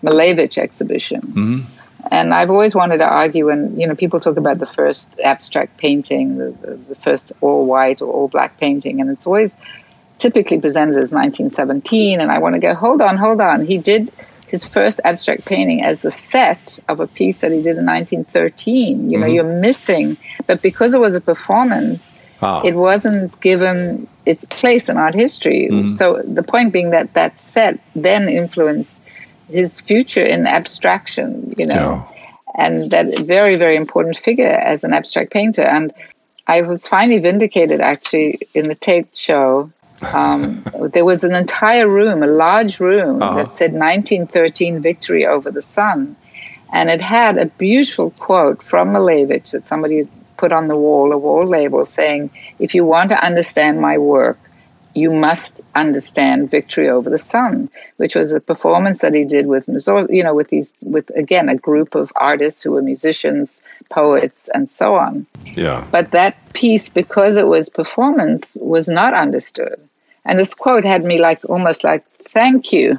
Malevich exhibition. Mm-hmm. And I've always wanted to argue, and you know, people talk about the first abstract painting, the, the, the first all white or all black painting, and it's always typically presented as 1917. And I want to go, hold on, hold on. He did his first abstract painting as the set of a piece that he did in 1913. You know, mm-hmm. you're missing, but because it was a performance, ah. it wasn't given its place in art history. Mm-hmm. So the point being that that set then influenced his future in abstraction, you know, yeah. and that very, very important figure as an abstract painter. And I was finally vindicated actually in the Tate show. Um, there was an entire room, a large room uh-huh. that said 1913 victory over the sun. And it had a beautiful quote from Malevich that somebody put on the wall, a wall label saying, if you want to understand my work, you must understand Victory Over the Sun, which was a performance that he did with, you know, with these, with again, a group of artists who were musicians, poets, and so on.
Yeah.
But that piece, because it was performance, was not understood. And this quote had me like, almost like, thank you.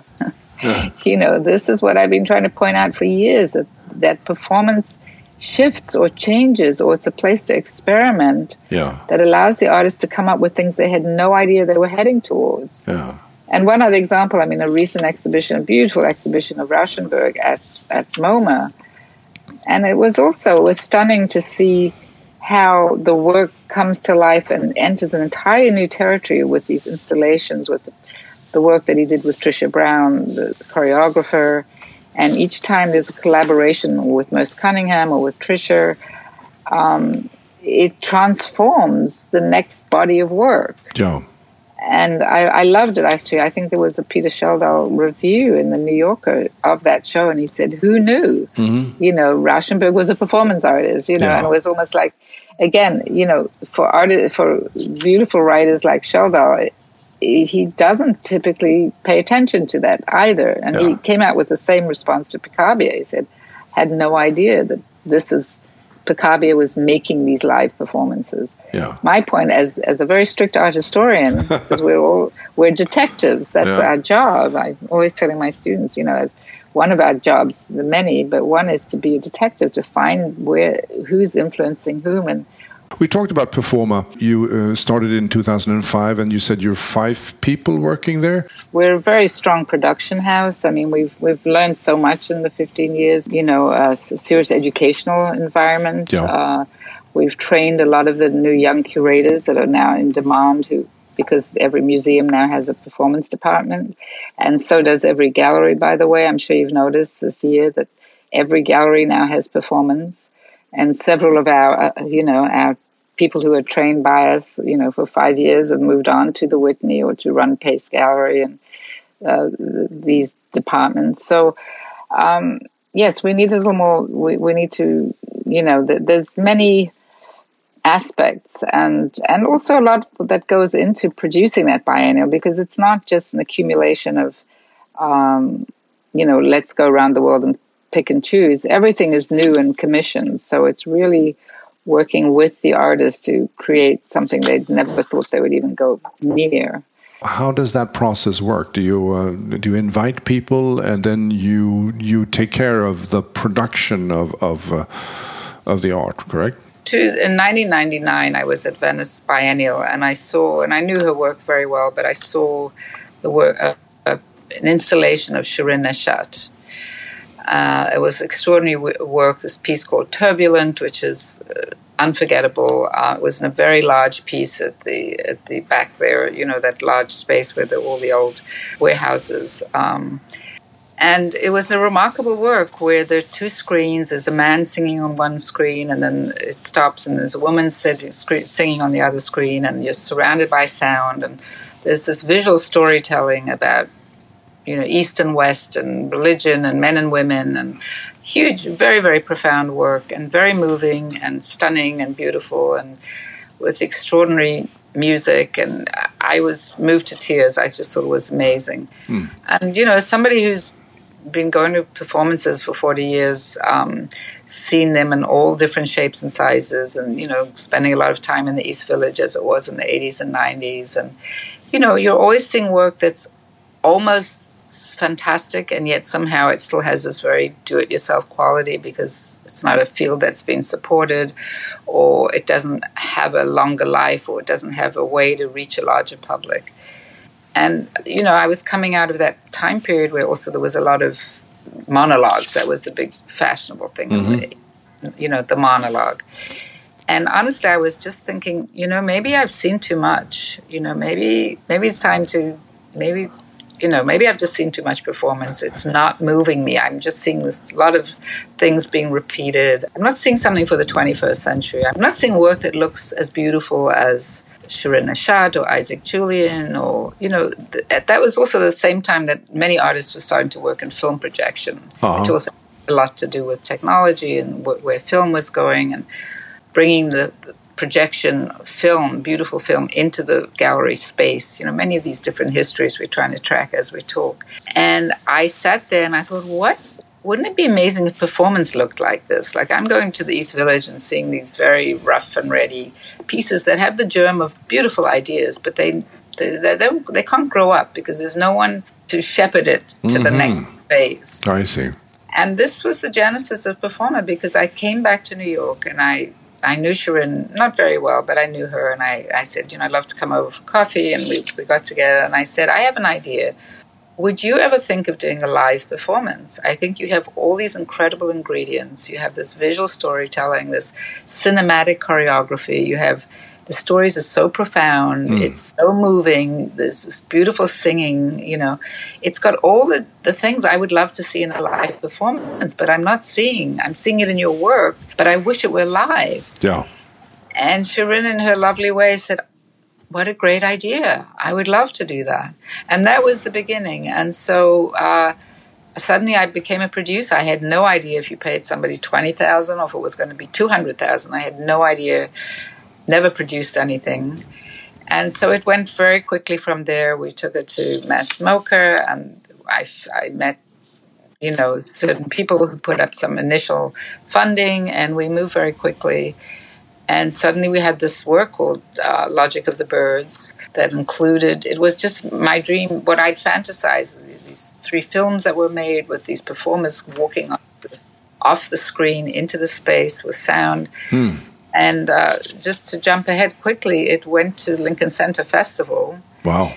Yeah. you know, this is what I've been trying to point out for years that, that performance shifts or changes or it's a place to experiment
yeah.
that allows the artist to come up with things they had no idea they were heading towards.
Yeah.
And one other example, I mean, a recent exhibition, a beautiful exhibition of Rauschenberg at, at MoMA, and it was also it was stunning to see how the work comes to life and enters an entirely new territory with these installations, with the, the work that he did with Trisha Brown, the choreographer. And each time there's a collaboration with Merce Cunningham or with Trisha, um, it transforms the next body of work.
Yeah
and I, I, loved it actually. I think there was a Peter Schjeldahl review in the New Yorker of that show, and he said, "Who knew?" Mm-hmm. You know, Rauschenberg was a performance artist. You know, yeah. and it was almost like, again, you know, for artists, for beautiful writers like Schjeldahl, he doesn't typically pay attention to that either. And yeah. he came out with the same response to Picabia. He said, "Had no idea that this is." Picabia was making these live performances.
Yeah.
My point, as as a very strict art historian, because we're all we're detectives. That's yeah. our job. I'm always telling my students, you know, as one of our jobs, the many, but one is to be a detective to find where who's influencing whom and
we talked about Performa. You uh, started in 2005, and you said you're five people working there.
We're a very strong production house. I mean, we've we've learned so much in the 15 years. You know, a serious educational environment.
Yeah. Uh,
we've trained a lot of the new young curators that are now in demand who because every museum now has a performance department and so does every gallery by the way i'm sure you've noticed this year that every gallery now has performance and several of our, uh, you know, our people who are trained by us, you know, for five years have moved on to the Whitney or to run Pace Gallery and uh, these departments. So, um, yes, we need a little more. We, we need to, you know, th- there's many aspects and and also a lot that goes into producing that biennial because it's not just an accumulation of um, you know let's go around the world and pick and choose. Everything is new and commissioned. So it's really working with the artist to create something they'd never thought they would even go near.
How does that process work? Do you uh, do you invite people and then you you take care of the production of of uh, of the art? Correct.
in 1999, I was at Venice Biennial and I saw and I knew her work very well, but I saw the work uh an installation of Shirin Neshat, uh, it was extraordinary work, this piece called Turbulent, which is uh, unforgettable. Uh, it was in a very large piece at the at the back there, you know, that large space where the, all the old warehouses. Um, and it was a remarkable work where there are two screens. There's a man singing on one screen, and then it stops, and there's a woman sitting, singing on the other screen, and you're surrounded by sound. And there's this visual storytelling about you know east and west and religion and men and women and huge very very profound work and very moving and stunning and beautiful and with extraordinary music. And i was moved to tears. I just thought it was amazing. Mm. and you know somebody who's been going to performances for 40 years um, seen them in all different shapes and sizes and you know spending a lot of time in the east village as it was in the 80s and 90s and you know you're always seeing work that's almost fantastic, and yet somehow it still has this very do it yourself quality because it's not a field that's been supported, or it doesn't have a longer life, or it doesn't have a way to reach a larger public. And, you know, I was coming out of that time period where also there was a lot of monologues. That was the big fashionable thing, mm-hmm. you know, the monologue. And honestly, I was just thinking, you know, maybe I've seen too much. You know, maybe maybe it's time to maybe you know, maybe I've just seen too much performance. It's not moving me. I'm just seeing this lot of things being repeated. I'm not seeing something for the 21st century. I'm not seeing work that looks as beautiful as Shirin Neshat or Isaac Julien or, you know, th- that was also the same time that many artists were starting to work in film projection, uh-huh. which also had a lot to do with technology and wh- where film was going and bringing the, the projection film, beautiful film, into the gallery space. You know, many of these different histories we're trying to track as we talk. And I sat there and I thought, what? Wouldn't it be amazing if performance looked like this? Like I'm going to the East Village and seeing these very rough and ready pieces that have the germ of beautiful ideas, but they they, they don't they can't grow up because there's no one to shepherd it to mm-hmm. the next phase.
I see.
And this was the genesis of Performa because I came back to New York and I I knew Shirin not very well, but I knew her, and I, I said, you know, I'd love to come over for coffee, and we, we got together, and I said, I have an idea. would you ever think of doing a live performance? I think you have all these incredible ingredients. You have this visual storytelling, this cinematic choreography. You have the stories are so profound. Mm. It's so moving. There's this beautiful singing. You know, it's got all the, the things I would love to see in a live performance, but I'm not seeing. I'm seeing it in your work, but I wish it were live.
Yeah.
And Shirin, in her lovely way, said, what a great idea. I would love to do that. And that was the beginning. And so uh, suddenly I became a producer. I had no idea if you paid somebody 20000 or if it was going to be 200000 I had no idea, never produced anything. And so it went very quickly from there. We took it to MASS MoCA, and I, I met you know certain people who put up some initial funding and we moved very quickly and suddenly we had this work called uh, Logic of the Birds that included, it was just my dream, what I'd fantasized these three films that were made with these performers walking off the screen into the space with sound. Hmm. And uh, just to jump ahead quickly, it went to Lincoln Center Festival.
Wow.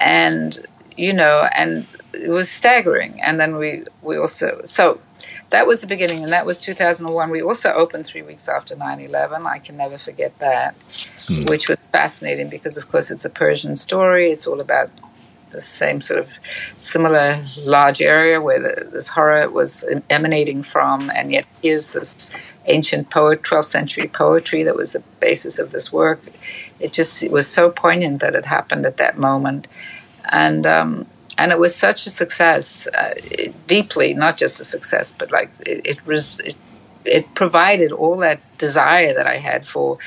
And, you know, and it was staggering. And then we, we also, so that was the beginning, and that was 2001. We also opened three weeks after 9 11. I can never forget that, mm. which was fascinating because, of course, it's a Persian story. It's all about the same sort of similar large area where the, this horror was emanating from, and yet here's this ancient poet, 12th century poetry that was the basis of this work. It just it was so poignant that it happened at that moment, and um, and it was such a success, uh, deeply not just a success, but like it, it was. It, it provided all that desire that I had for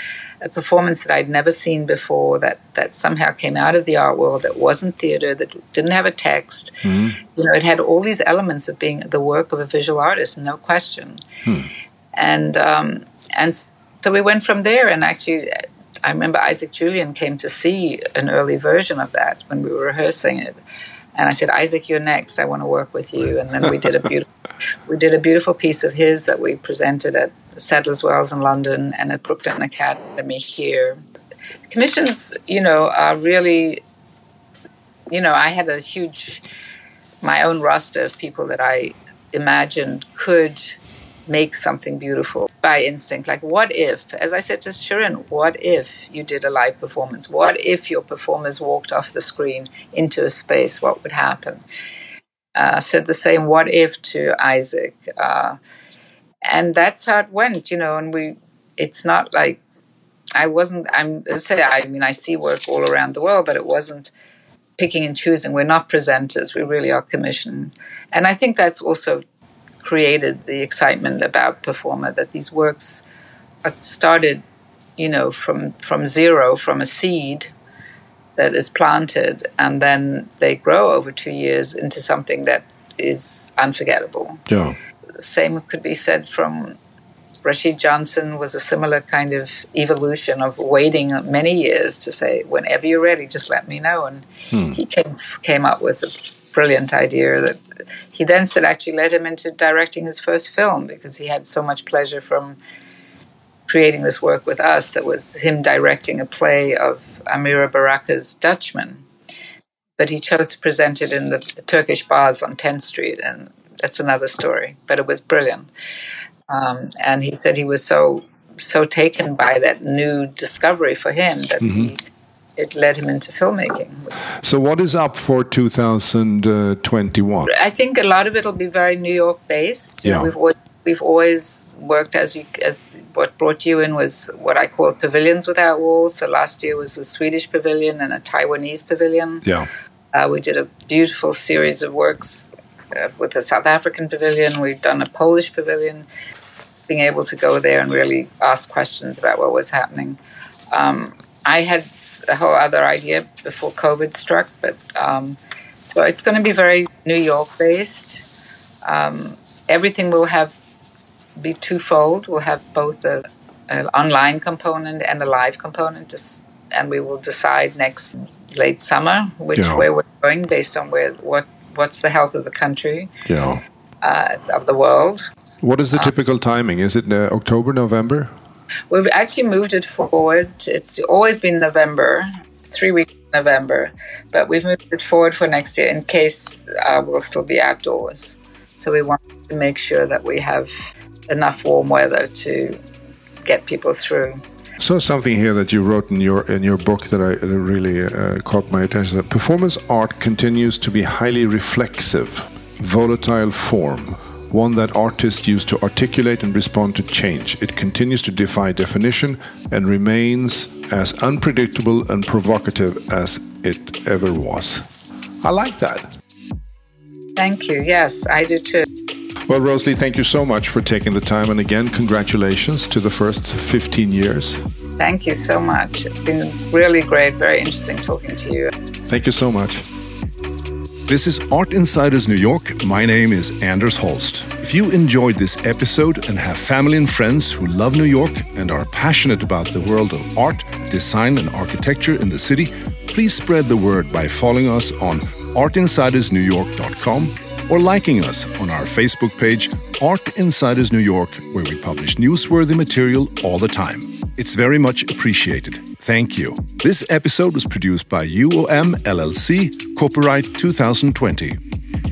a performance that I'd never seen before, that, that somehow came out of the art world, that wasn't theater, that didn't have a text. Mm-hmm. You know, it had all these elements of being the work of a visual artist, no question. Hmm. And um, and so we went from there. And actually, I remember Isaac Julien came to see an early version of that when we were rehearsing it. And I said, Isaac, you're next. I want to work with you. And then we did a beautiful, we did a beautiful piece of his that we presented at Sadler's Wells in London and at Brooklyn Academy here. Commissions, you know, are really, you know, I had a huge, my own roster of people that I imagined could make something beautiful by instinct. Like, what if, as I said to Shirin, what if you did a live performance? What if your performers walked off the screen into a space? What would happen? Uh, said the same what if to Isaac. Uh, and that's how it went, you know, and we, it's not like, I wasn't, I'm, say, I mean, I see work all around the world, but it wasn't picking and choosing. We're not presenters, we really are commissioned. And I think that's also created the excitement about Performa that these works started, you know, from from zero, from a seed that is planted, and then they grow over two years into something that is unforgettable.
Yeah.
The same could be said from Rashid Johnson was a similar kind of evolution of waiting many years to say, whenever you're ready, just let me know. And hmm. he came came up with a brilliant idea that he then said actually led him into directing his first film because he had so much pleasure from creating this work with us that was him directing a play of Amiri Baraka's Dutchman. But he chose to present it in the, the Turkish bars on 10th Street, and that's another story. But it was brilliant. Um, and he said he was so so taken by that new discovery for him that mm-hmm. he it led him into filmmaking.
So, what is up for 2021?
I think a lot of it will be very New York based.
Yeah.
we've, always, we've always worked as you, as what brought you in was what I call pavilions without walls. So last year was a Swedish pavilion and a Taiwanese pavilion.
Yeah,
uh, we did a beautiful series of works uh, with the South African pavilion. We've done a Polish pavilion. Being able to go there and really ask questions about what was happening. Um, I had a whole other idea before COVID struck, but um, so it's going to be very New York based. Um, everything will have be twofold. We'll have both an online component and a live component, and we will decide next late summer which yeah. way we're going based on where what what's the health of the country,
yeah.
uh, of the world.
What is the uh, typical timing? Is it uh, October, November?
We've actually moved it forward. It's always been November, three weeks November, but we've moved it forward for next year in case uh, we'll still be outdoors. So we want to make sure that we have enough warm weather to get people through.
So something here that you wrote in your in your book that I that really uh, caught my attention: that performance art continues to be highly reflexive, volatile form, one that artists use to articulate and respond to change. It continues to defy definition and remains as unpredictable and provocative as it ever was. I like that.
Thank you. Yes, I do too.
Well, RoseLee, thank you so much for taking the time. And again, congratulations to the first 15 years.
Thank you so much. It's been really great, very interesting talking to you.
Thank you so much. This is Art Insiders New York. My name is Anders Holst. If you enjoyed this episode and have family and friends who love New York and are passionate about the world of art, design, and architecture in the city, please spread the word by following us on artinsidersnewyork.com or liking us on our Facebook page, Art Insiders New York, where we publish newsworthy material all the time. It's very much appreciated. Thank you. This episode was produced by UOM LLC, copyright 2020.